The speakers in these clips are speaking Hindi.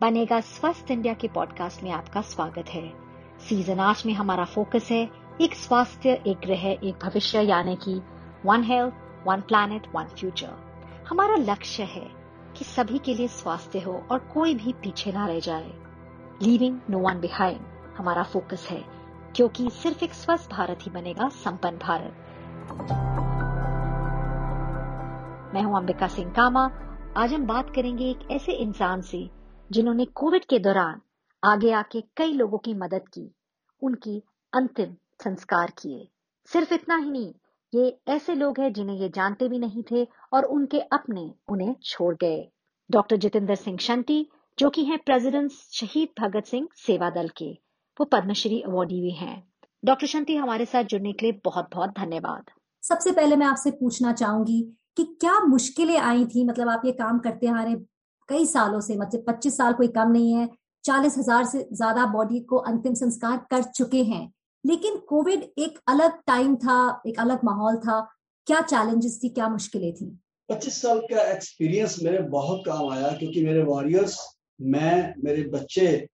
बनेगा स्वस्थ इंडिया के पॉडकास्ट में आपका स्वागत है। सीज़न आठ में हमारा फोकस है, एक स्वास्थ्य, एक ग्रह, एक भविष्य, यानी कि one health one planet one future हमारा लक्ष्य है कि सभी के लिए स्वास्थ्य हो और कोई भी पीछे ना रह जाए। लिविंग नो वन बिहाइंड हमारा फोकस है, क्योंकि सिर्फ़ एक स्वस्थ भारत ही बनेगा संपन्न भारत। मैं हूँ अंबिका सिंह कामा। आज हम बात करेंगे एक ऐसे इंसान से जिन्होंने कोविड के दौरान आगे आके कई लोगों की मदद की, उनकी अंतिम संस्कार किए। सिर्फ़ इतना ही नहीं, ये ऐसे लोग हैं जिन्हें ये जानते भी नहीं थे और उनके अपने उन्हें छोड़ गए। डॉक्टर जितेंद्र सिंह शंटी, जो कि हैं प्रेसिडेंट शहीद भगत सिंह सेवा दल के, वो पद्मश्री अवार्डी भी हैं। डॉक्टर शंटी, हमारे साथ जुड़ने के लिए बहुत बहुत धन्यवाद। सबसे पहले मैं आपसे पूछना चाहूँगी कि क्या मुश्किलें आई थी? मतलब आप ये काम करते आ रहे कई सालों से मतलब पच्चीस साल कोई कम नहीं है, चालीस हज़ार से ज़्यादा बॉडी को अंतिम संस्कार कर चुके हैं। लेकिन कोविड एक अलग टाइम था, एक अलग माहौल था। क्या चैलेंजेस थी, क्या मुश्किलें थी? पच्चीस साल का एक्सपीरियंस मेरे बहुत काम आया क्योंकि मेरे वॉरियर्स मैं, मेरे बच्चे,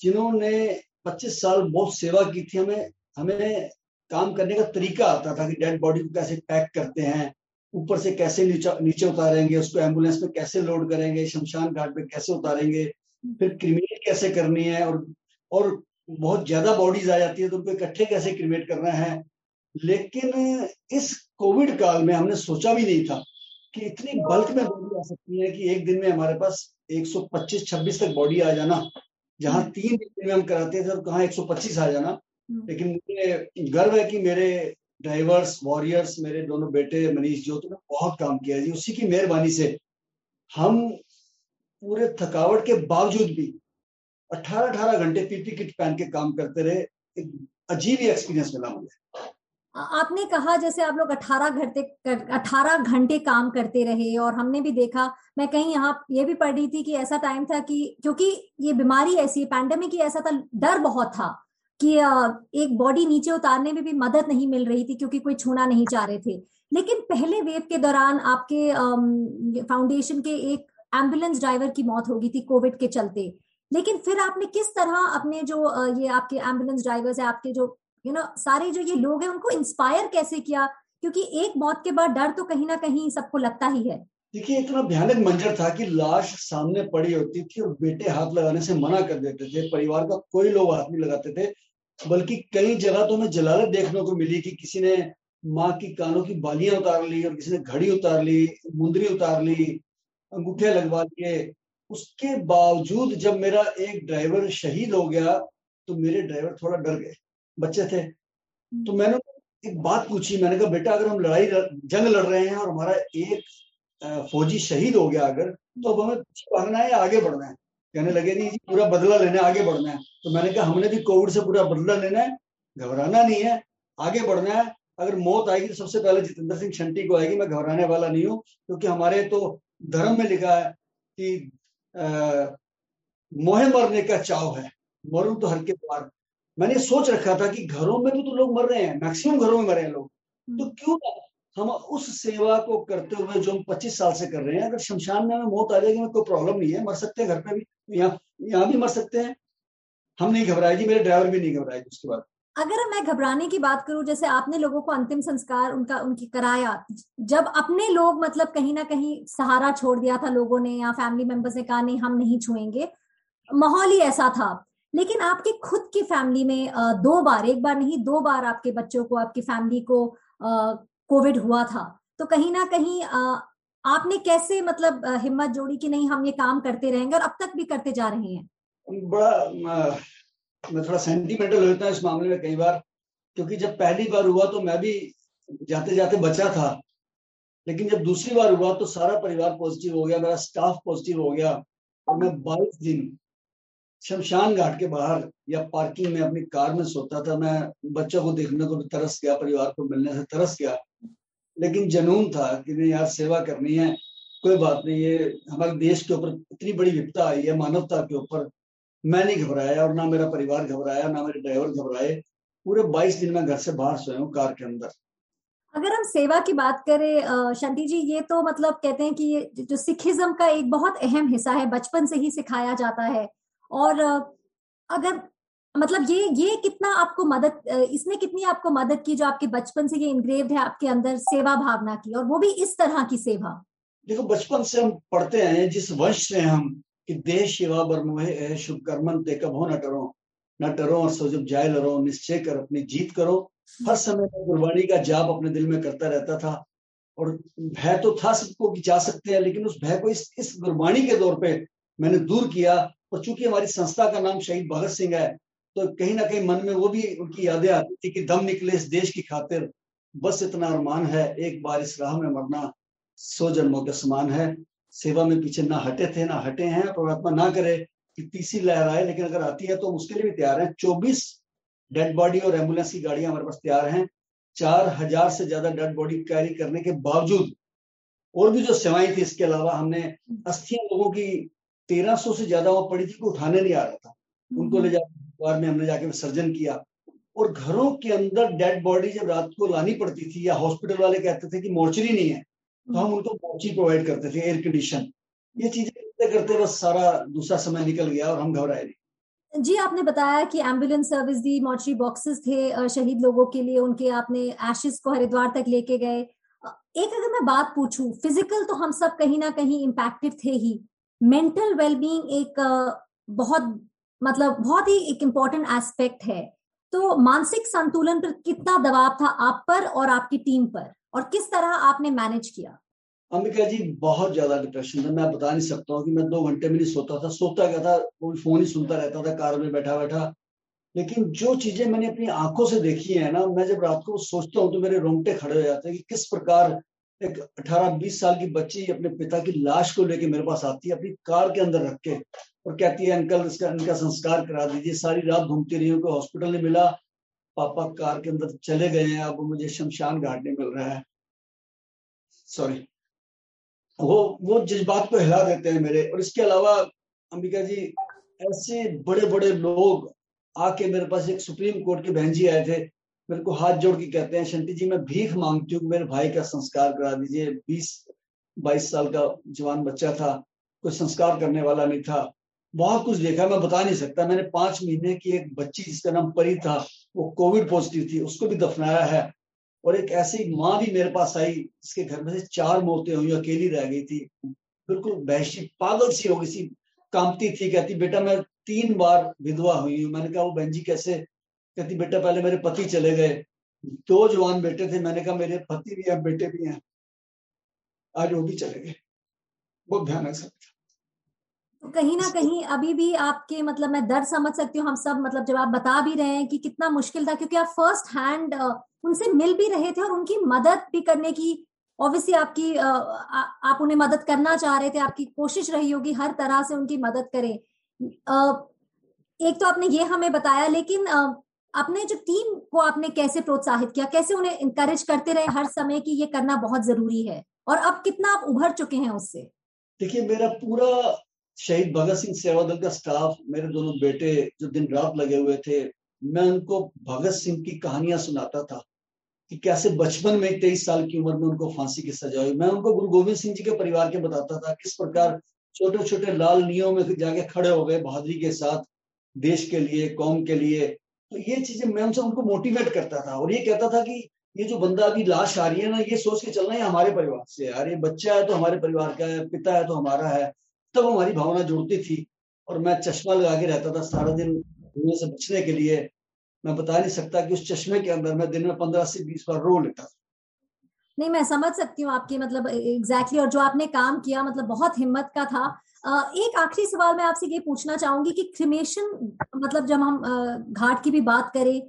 जिन्होंने पच्चीस साल बहुत सेवा की थी, हमें हमें काम करने का तरीका आता था कि डेड बॉडी को कैसे पैक करते हैं। ऊपर से कैसे नीचे नीचे उतारेंगे उसको एंबुलेंस में कैसे लोड करेंगे शमशान घाट पे कैसे उतारेंगे फिर क्रिमेट कैसे करनी है और और बहुत ज़्यादा बॉडीज आ जाती है तो उनको इकट्ठे कैसे क्रिमेट करना है। लेकिन इस कोविड काल में हमने सोचा भी नहीं था कि इतनी बल्क में बॉडी आ सकती है कि एक दिन में हमारे पास 125-26 तक बॉडी आ जाना। जहाँ तीन दिन में हम कराते थे और कहा 125 आ जाना। हम्म। लेकिन मुझे गर्व है कि मेरे ड्राइवर्स, वॉरियर्स, मेरे दोनों बेटे मनीष ज्योति ने बहुत काम किया जी। उसी की मेहरबानी से हम पूरे थकावट के बावजूद भी 18-18 घंटे पीपी किट पहन के काम करते रहे, एक अजीब ही एक्सपीरियंस मिला मुझे। आपने कहा जैसे आप लोग 18 घंटे 18 घंटे काम करते रहे और हमने भी देखा, मैं कहीं यहाँ ये भी पढ़ रही थी कि ऐसा टाइम था कि, क्योंकि ये बीमारी ऐसी पैंडेमिक ही ऐसा था, डर बहुत था। कि एक बॉडी नीचे उतारने में भी मदद नहीं मिल रही थी क्योंकि कोई छूना नहीं चाह रहे थे। लेकिन पहले वेव के दौरान आपके फाउंडेशन के एक एंबुलेंस ड्राइवर की मौत हो गई थी कोविड के चलते। लेकिन फिर आपने किस तरह अपने जो ये आपके एंबुलेंस ड्राइवर्स है, आपके जो यू नो सारे जो ये लोग हैं, उनको इंस्पायर कैसे किया? क्योंकि एक मौत के बाद डर तो कहीं ना कहीं सबको लगता ही है। देखिए इतना भयानक मंजर था कि लाश सामने पड़ी होती थी और बेटे हाथ लगाने से मना कर देते थे, परिवार का कोई लोग हाथ नहीं लगाते थे। बल्कि कई जगह तो हमें जलालत देखने को मिली कि किसी ने माँ की कानों की बालियाँ उतार ली और किसी ने घड़ी उतार ली मुंदरी उतार ली अंगूठे लगवा लिए। उसके बावजूद जब मेरा एक ड्राइवर शहीद हो गया तो मेरे ड्राइवर थोड़ा डर गए। बच्चे थे। तो मैंने एक बात पूछी। मैंने कहा बेटा अगर हम लड़ाई जंग लड़ रहे हैं और हमारा एक फौजी शहीद हो गया अगर तो अब हमें भागना है या आगे बढ़ना है? कहने लगे नहीं पूरा बदला लेना है आगे बढ़ना है। तो मैंने कहा हमने भी कोविड से पूरा बदला लेना है घबराना नहीं है आगे बढ़ना है। अगर मौत आएगी तो सबसे पहले जितेंद्र सिंह शंटी को आएगी मैं घबराने वाला नहीं हूँ क्योंकि हमारे तो धर्म में लिखा है कि मोहे मरने का चाव है मरू तो हर के द्वार मैंने सोच रखा था कि घरों में भी तो लोग मर रहे हैं मैक्सिमम घरों में मरे हैं लोग। तो क्यों हम उस सेवा को करते हुए जो हम पच्चीस साल से कर रहे हैं, अगर शमशान में हमें मौत आ जाएगी कोई प्रॉब्लम नहीं है। मर सकते हैं घर पे भी यहाँ यहाँ भी मर सकते हैं। हम नहीं घबराएगी मेरे ड्राइवर भी नहीं घबराएगी उसके बाद। अगर मैं घबराने की बात करूँ, जैसे आपने लोगों को अंतिम संस्कार उनका, उनकी कराया, जब अपने लोग मतलब कहीं ना कहीं सहारा छोड़ दिया था लोगों ने या फैमिली मेंबर्स ने कहा, नहीं, हम नहीं छुएँगे। माहौल ही ऐसा था। लेकिन आपके खुद की फैमिली में दो बार, एक बार नहीं, दो बार आपके बच्चों को, आपकी फैमिली को कोविड हुआ था। तो कहीं ना कहीं आपने कैसे मतलब हिम्मत जोड़ी कि नहीं, हम ये काम करते रहेंगे और अब तक भी करते जा रहे हैं? बड़ा, मैं थोड़ा सेंटिमेंटल होता है इस मामले में कई बार, क्योंकि जब पहली बार हुआ तो मैं भी जाते जाते बचा था। लेकिन जब दूसरी बार हुआ तो सारा परिवार पॉजिटिव हो गया, मेरा स्टाफ पॉजिटिव हो गया और मैं बाईस दिन शमशान घाट के बाहर या पार्किंग में अपनी कार में सोता था। मैं बच्चों को देखने को भी तरस गया, परिवार को मिलने से तरस गया। लेकिन जनून था कि नहीं, यार, सेवा करनी है, कोई बात नहीं, ये हमारे देश के ऊपर इतनी बड़ी विपता आई है मानवता के ऊपर। मैं नहीं घबराया और ना मेरा परिवार घबराया, ना मेरे ड्राइवर घबराए। पूरे 22 दिन में घर से बाहर सोया हूँ कार के अंदर। अगर हम सेवा की बात करें शंटी जी, ये तो मतलब कहते हैं कि ये जो सिखिज्म का एक बहुत अहम हिस्सा है, बचपन से ही सिखाया जाता है। और अगर मतलब ये ये कितना आपको मदद इसने कितनी आपको मदद की जो आपके बचपन से ये इंग्रेव्ड है आपके अंदर सेवा भावना की और वो भी इस तरह की सेवा? देखो, बचपन से हम पढ़ते हैं, जिस वंश से हम कि देश सेवा बरमोहे शुभ कर्मन ते कब हो न करो न डरो और सो जब जाय लड़ो निश्चय कर अपनी जीत करो। हर समय मैं गुरबाणी का जाप अपने दिल में करता रहता था और भय तो था सबको कि जा सकते हैं, लेकिन उस भय को इस इस गुरबाणी के दौर पे मैंने दूर किया और चूँकि हमारी संस्था का नाम शहीद भगत सिंह है तो कहीं ना कहीं मन में वो भी उनकी यादें आती थी कि दम निकले इस देश की खातिर। बस इतना अरमान है, एक बार इस राह में मरना सौ जन्मों के समान है। सेवा में पीछे ना हटे थे, ना हटे हैं परमात्मा ना करे कि तीसरी लहर आए, लेकिन अगर आती है तो हम उसके लिए भी तैयार हैं। चौबीस डेड बॉडी और एंबुलेंस की गाड़ियाँ हमारे पास तैयार हैं। चार हज़ार से ज़्यादा डेड बॉडी कैरी करने के बावजूद और भी जो सेवाएँ थी, इसके अलावा हमने अस्थियाँ लोगों की तेरह सौ से ज़्यादा वो पड़ी थी को उठाने नहीं आ रहा था। उनको ले जाकर में हमने जाके विसर्जन किया। और घरों के अंदर डेड बॉडी जब रात को लानी पड़ती थी या हॉस्पिटल वाले कहते थे कि मोर्चरी नहीं है तो हम उनको मोर्ची प्रोवाइड करते थे एयर कंडीशन ये चीज़ें करते करते बस सारा दूसरा समय निकल गया और हम घबराए नहीं। जी, आपने बताया कि एंबुलेंस सर्विस दी मोर्चरी बॉक्सेस थे शहीद लोगों के लिए, उनके आपने एशेस को हरिद्वार तक लेके गए। एक अगर मैं बात पूछूँ फ़िज़िकल तो हम सब कहीं ना कहीं इम्पैक्टेड थे ही। मेंटल वेलबींग एक बहुत मतलब बहुत ही एक इम्पोर्टेंट एस्पेक्ट है। तो मानसिक संतुलन पर कितना दबाव था आप पर और आपकी टीम पर? और किस तरह आपने मैनेज किया? अंबिका जी, बहुत ज़्यादा डिप्रेशन था। मैं बता नहीं सकता हूँ कि मैं दो घंटे में नहीं सोता था। सोता क्या था? कोई फ़ोन ही सुनता रहता था, कार में बैठा बैठा। लेकिन जो चीज़ें मैंने अपनी आँखों से देखी है ना, मैं जब रात को सोचता हूँ तो मेरे रोंगटे खड़े हो जाते हैं कि किस प्रकार एक 18-20 साल की बच्ची अपने पिता की लाश को लेके मेरे पास आती है, अपनी कार के अंदर रख के। और कहती है, अंकल, इसका, इनका संस्कार करा दीजिए। सारी रात घूमती रही हूँ हॉस्पिटल नहीं मिला। पापा कार के अंदर चले गए हैं। अब मुझे शमशान घाट नहीं मिल रहा है। सॉरी वो वो जज्बात को हिला देते हैं मेरे। और इसके अलावा, अंबिका जी, ऐसे बड़े बड़े लोग आके मेरे पास एक सुप्रीम कोर्ट के बहन जी आए थे। मेरे को हाथ जोड़ के कहते हैं, शंटी जी, मैं भीख मांगती हूँ मेरे भाई का संस्कार करा दीजिए। बीस, बाईस साल का जवान बच्चा था। कोई संस्कार करने वाला नहीं था। बहुत कुछ देखा मैं बता नहीं सकता। मैंने पाँच महीने की एक बच्ची जिसका नाम परी था, वो कोविड पॉजिटिव थी, उसको भी दफनाया है। और एक ऐसी माँ भी मेरे पास आई, जिसके घर में से चार मौतें हुई, अकेली रह गई थी। बिल्कुल बहशी पागल सी हो गई सी कांपती थी, कहती, बेटा, मैं तीन बार विधवा हुई हूँ। मैंने कहा, वो बहन जी कैसे? कहती, बेटा, पहले मेरे पति चले गए। दो जवान बेटे थे। मैंने कहा, मेरे पति भी हैं, बेटे भी हैं। आज वो भी चले गए। बहुत भयानक सब तो कहीं ना कहीं अभी भी आपके मतलब मैं दर्द समझ सकती हूँ हम सब मतलब जब आप बता भी रहे हैं कि कितना मुश्किल था क्योंकि आप फ़र्स्ट हैंड उनसे मिल भी रहे थे और उनकी मदद भी करने की ऑब्वियसली आपकी आ, आप उन्हें मदद करना चाह रहे थे आपकी कोशिश रही होगी हर तरह से उनकी मदद करें। एक तो आपने ये हमें बताया लेकिन अपने जो टीम को आपने कैसे प्रोत्साहित किया कैसे उन्हें इंकरेज करते रहे हर समय कि ये करना बहुत ज़रूरी है? और अब कितना आप उभर चुके हैं उससे? देखिए मेरा पूरा शहीद भगत सिंह सेवा दल का स्टाफ, मेरे दोनों बेटे जो दिन रात लगे हुए थे, मैं उनको भगत सिंह की कहानियाँ सुनाता था कि कैसे बचपन में तेईस साल की उम्र में उनको फांसी की सजा हुई। मैं उनको गुरु गोविंद सिंह जी के परिवार के बताता था किस प्रकार छोटे छोटे लाल नियों में जाके खड़े हो गए बहादुरी के साथ, देश के लिए, कौम के लिए। तो ये चीज़ें मैं उनसे उनको मोटिवेट करता था और ये कहता था कि ये जो बंदा अभी लाश आ रही है ना, ये सोच के चलना है हमारे परिवार से यार ये बच्चा है तो हमारे परिवार का है, पिता है तो हमारा है। तब हमारी भावना जुड़ती थी और मैं चश्मा लगा के रहता था सारा दिन धुएँ से बचने के लिए। मैं बता नहीं सकता कि उस चश्मे के अंदर मैं दिन में पंद्रह से बीस बार रो लेता था। नहीं मैं समझ सकती हूँ आपकी मतलब एग्जैक्टली exactly, और जो आपने काम किया मतलब बहुत हिम्मत का था। एक आखिरी सवाल मैं आपसे ये पूछना चाहूँगी कि क्रिमेशन मतलब जब हम घाट की भी बात करें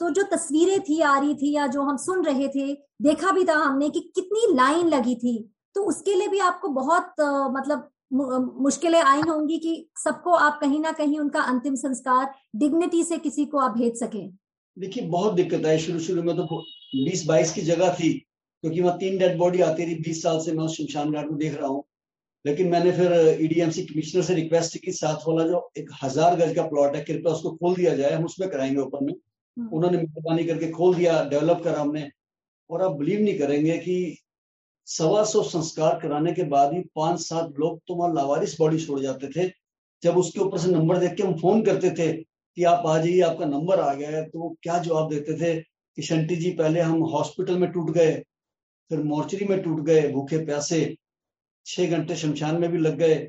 तो जो तस्वीरें थी आ रही थी या जो हम सुन रहे थे देखा भी था हमने कि कितनी लाइन लगी थी तो उसके लिए भी आपको बहुत मतलब मुश्किलें आई होंगी कि सबको आप कहीं ना कहीं उनका अंतिम संस्कार डिग्निटी से किसी को आप भेज सके। देखिए बहुत दिक्कत आई शुरू शुरू में तो बीस बाईस की जगह थी क्योंकि वहाँ तीन डेड बॉडी आती रही। बीस साल से मैं उस शमशान घाट में देख रहा हूँ। लेकिन मैंने फिर ईडीएमसी कमिश्नर से रिक्वेस्ट की साथ वाला जो एक हज़ार गज का प्लॉट है कृपया उसको खोल दिया जाए। हम उसमें कराएँगे ओपन में। हम्म। उन्होंने मेहरबानी करके खोल दिया डेवलप करा हमने। और आप बिलीव नहीं करेंगे कि सवा सौ संस्कार कराने के बाद भी पाँच सात लोग तो वहाँ लावारिस बॉडी छोड़ जाते थे। जब उसके ऊपर से नंबर देख के हम फ़ोन करते थे कि आप आ जाइए आपका नंबर आ गया है तो वो क्या जवाब देते थे कि शंटी जी पहले हम हॉस्पिटल में टूट गए, फिर मोर्चरी में टूट गए, भूखे प्यासे, छह घंटे शमशान में भी लग गए,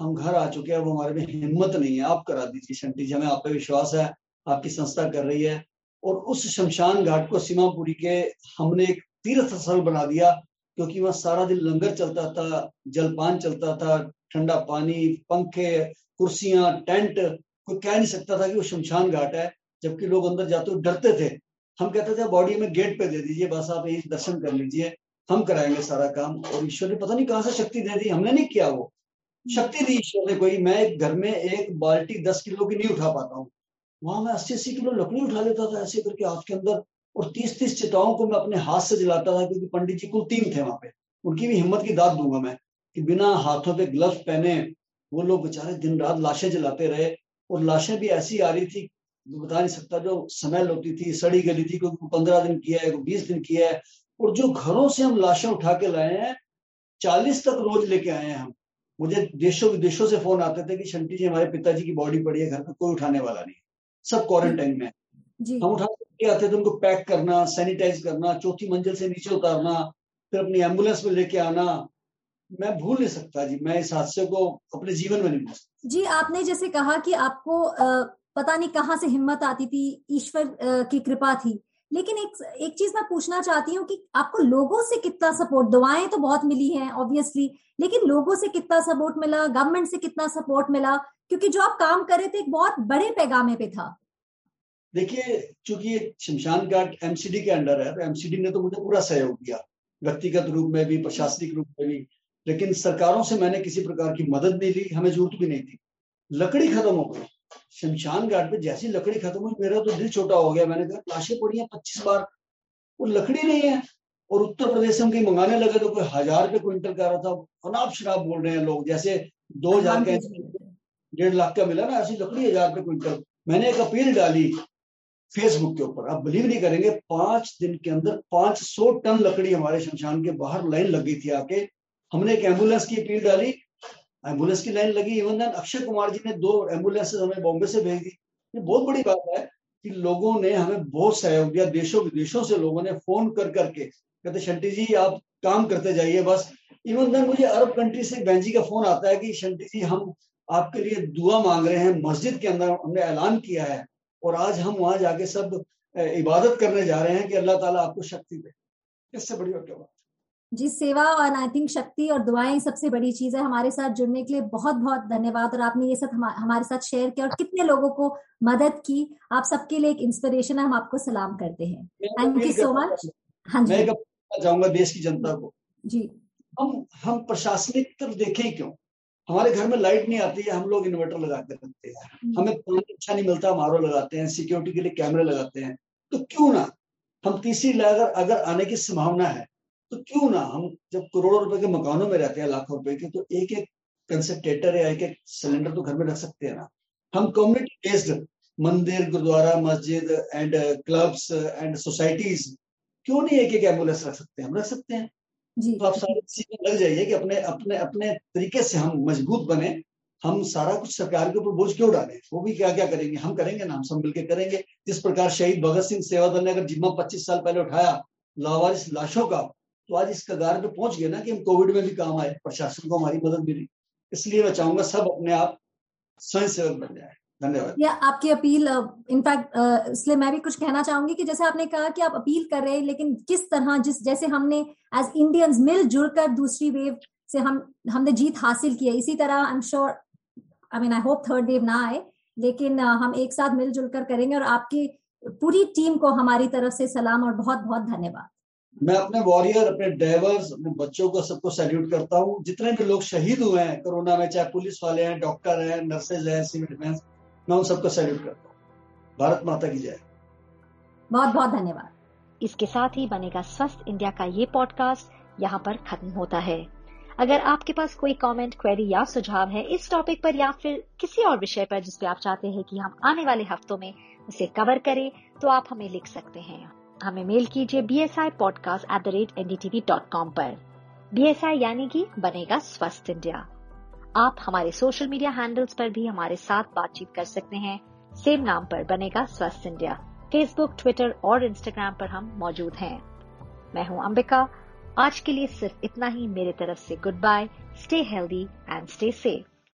हम घर आ चुके हैं वो हमारे में हिम्मत नहीं है, आप करा दीजिए शंटी जी, हमें आप पे विश्वास है, आपकी संस्था कर रही है। और उस शमशान घाट को सीमापुरी के हमने एक तीर्थ स्थल बना दिया क्योंकि वहाँ सारा दिन लंगर चलता था, जलपान चलता था, ठंडा पानी, पंखे, कुर्सियाँ, टेंट, कोई कह नहीं सकता था कि वो शमशान घाट है, जबकि लोग अंदर जाते हुए डरते थे। हम कहते थे, बॉडी में गेट पे दे दीजिए, बस आप यही दर्शन कर लीजिए, हम कराएँगे सारा काम। और ईश्वर ने पता नहीं कहाँ से शक्ति दे दी, हमने नहीं किया वो। शक्ति दी ईश्वर ने, कोई मैं घर में एक बाल्टी दस किलो की नहीं उठा पाता हूँ। वहाँ मैं अस्सी अस्सी किलो लकड़ी उठा लेता था, ऐसे करके हाथ के अंदर और तीस तीस चिताओं को मैं अपने हाथ से जलाता था क्योंकि पंडित जी कुल तीन थे वहाँ पे। उनकी भी हिम्मत की दाद दूँगा मैं कि बिना हाथों पे ग्लव्स पहने वो लोग बेचारे दिन रात लाशें जलाते रहे और लाशें भी ऐसी आ रही थी बता नहीं सकता जो स्मेल होती थी सड़ी गली थी कोई पंद्रह दिन किया है कोई बीस दिन किया है और जो घरों से हम लाशें उठा के लाए हैं चालीस तक रोज लेके आए हैं हम। मुझे देशों विदेशों से फ़ोन आते थे कि शंटी जी हमारे पिताजी की बॉडी पड़ी है घर पे कोई उठाने वाला नहीं सब क्वारंटाइन में। हम उठा के आते थे उनको पैक करना सैनिटाइज करना, चौथी मंजिल से नीचे उतारना, फिर अपनी एंबुलेंस में लेके आना। मैं भूल नहीं सकता जी, मैं इस हादसे को अपने जीवन में नहीं भूल सकता। जी, आपने जैसे कहा कि आपको पता नहीं कहाँ से हिम्मत आती थी, ईश्वर की कृपा थी। लेकिन एक एक चीज़ मैं पूछना चाहती हूँ कि आपको लोगों से कितना सपोर्ट दुआएँ तो बहुत मिली हैं ऑब्वियसली लेकिन लोगों से कितना सपोर्ट मिला गवर्नमेंट से कितना सपोर्ट मिला? क्योंकि जो आप काम कर रहे थे, एक बहुत बड़े पैगामे पे था। देखिए चूँकि शमशान घाट एमसीडी के अंडर है तो एमसीडी ने तो मुझे पूरा सहयोग दिया। व्यक्तिगत रूप में भी प्रशासनिक रूप में भी। लेकिन सरकारों से मैंने किसी प्रकार की मदद नहीं ली हमें ज़रूरत भी नहीं थी। लकड़ी खत्म हो गई। शमशान घाट पे जैसी लकड़ी खत्म हुई मेरा तो दिल छोटा हो गया। मैंने कहा लाशें पड़ी हैं पच्चीस बार। वो लकड़ी नहीं है। और उत्तर प्रदेश से हम कहीं मंगाने लगे तो कोई हज़ार रुपये क्विंटल का रहा था। अनाप शराब बोल रहे हैं लोग जैसे दो हज़ार का डेढ़ लाख का मिला ना ऐसी लकड़ी हज़ार रुपये क्विंटल। मैंने एक अपील डाली फेसबुक के ऊपर। आप बिलीव नहीं करेंगे, पाँच दिन के अंदर पाँच सौ टन लकड़ी हमारे शमशान के बाहर लाइन लग गई थी आके। हमने एक एंबुलेंस की अपील डाली। एंबुलेंस की लाइन लगी। इवन देन अक्षय कुमार जी ने दो एंबुलेंस हमें बॉम्बे से भेज दी। ये बहुत बड़ी बात है कि लोगों ने हमें बहुत सहयोग दिया। देशों विदेशों से लोगों ने फ़ोन कर करके कहते, शंटी जी, आप काम करते जाइए बस। इवन देन मुझे अरब कंट्री से बहन जी का फ़ोन आता है कि, शंटी जी, हम आपके लिए दुआ मांग रहे हैं। मस्जिद के अंदर हमने ऐलान किया है। और आज हम वहाँ जाके सब इबादत करने जा रहे हैं कि अल्लाह ताला आपको शक्ति दे। इससे बड़ी और क्या बात जी सेवा और आई थिंक शक्ति और दुआएँ सबसे बड़ी चीज़ है हमारे साथ जुड़ने के लिए। बहुत बहुत धन्यवाद और आपने ये सब हमारे साथ शेयर किया और कितने लोगों को मदद की। आप सबके लिए एक इंस्पिरेशन है हम आपको सलाम करते हैं। थैंक यू सो मच हाँ। जी। मैं चाहूँगा देश की जनता को। जी। हम हम प्रशासनिक तरफ़ देखें क्यों? हमारे घर में लाइट नहीं आती है, हम लोग इन्वर्टर लगाते रखते हैं। हमें पानी अच्छा नहीं मिलता, मारो लगाते हैं, सिक्योरिटी के लिए कैमरे लगाते हैं। तो क्यों ना हम तीसरी लहर अगर आने की संभावना है तो क्यों ना हम जब करोड़ों रुपए के मकानों में रहते हैं, लाखों रुपए के तो एक एक कंसेंट्रेटर या एक एक सिलेंडर तो घर में रख सकते हैं ना। हम कम्युनिटी बेस्ड मंदिर, गुरुद्वारा, मस्जिद एंड क्लब्स एंड सोसाइटीज क्यों नहीं एक एक एंबुलेंस रख सकते हैं? हम रख सकते हैं। तो आप सारे चीज़ें लग जाइए कि अपने अपने अपने तरीके से हम मज़बूत बने, हम सारा कुछ सरकार के ऊपर बोझ क्यों डालें? वो भी क्या क्या करेंगे? हम करेंगे ना, हम सब मिलकर करेंगे। जिस प्रकार शहीद भगत सिंह सेवा दल ने अगर जिम्मा पच्चीस साल पहले उठाया लावारिस लाशों का तो आज इस कगार पे पहुँच गए ना कि हम कोविड में भी काम आए, प्रशासन को हमारी मदद मिली। इसलिए मैं चाहूँगा सब अपने आप स्वयं सेवक बन जाए। धन्यवाद। या आपकी अपील इनफैक्ट इसलिए मैं भी कुछ कहना चाहूँगी कि जैसे आपने कहा कि आप अपील कर रहे हैं लेकिन किस तरह जिस जैसे हमने एज इंडियंस मिलजुल कर दूसरी वेव से हम हमने जीत हासिल की है। इसी तरह I am sure I mean I hope third wave ना आए लेकिन हम एक साथ मिलजुल कर करेंगे और आपकी पूरी टीम को हमारी तरफ़ से सलाम और बहुत बहुत धन्यवाद। मैं अपने वॉरियर अपने ड्राइवर्स अपने बच्चों को सबको सैल्यूट करता हूँ। जितने भी लोग शहीद हुए हैं कोरोना में चाहे पुलिस वाले हैं डॉक्टर हैं नर्सेज हैं सिविल डिफेंस मैं उन सबको सैल्यूट करता हूँ। भारत माता की जय। बहुत बहुत धन्यवाद। इसके साथ ही बनेगा स्वस्थ इंडिया का ये पॉडकास्ट यहाँ पर खत्म होता है। अगर आपके पास कोई कमेंट, क्वेरी या सुझाव है इस टॉपिक पर या फिर किसी और विषय पर जिसपे आप चाहते हैं कि हम आने वाले हफ्तों में उसे कवर करें तो आप हमें लिख सकते हैं। हमें मेल कीजिए B S I podcast at the rate N D dot com पर। बी एस आई यानी कि बनेगा स्वस्थ इंडिया। आप हमारे सोशल मीडिया हैंडल्स पर भी हमारे साथ बातचीत कर सकते हैं। सेम नाम पर बनेगा स्वस्थ इंडिया फेसबुक ट्विटर और इंस्टाग्राम पर हम मौजूद हैं। मैं हूँ अंबिका। आज के लिए सिर्फ़ इतना ही। मेरे तरफ़ से good bye stay healthy and stay safe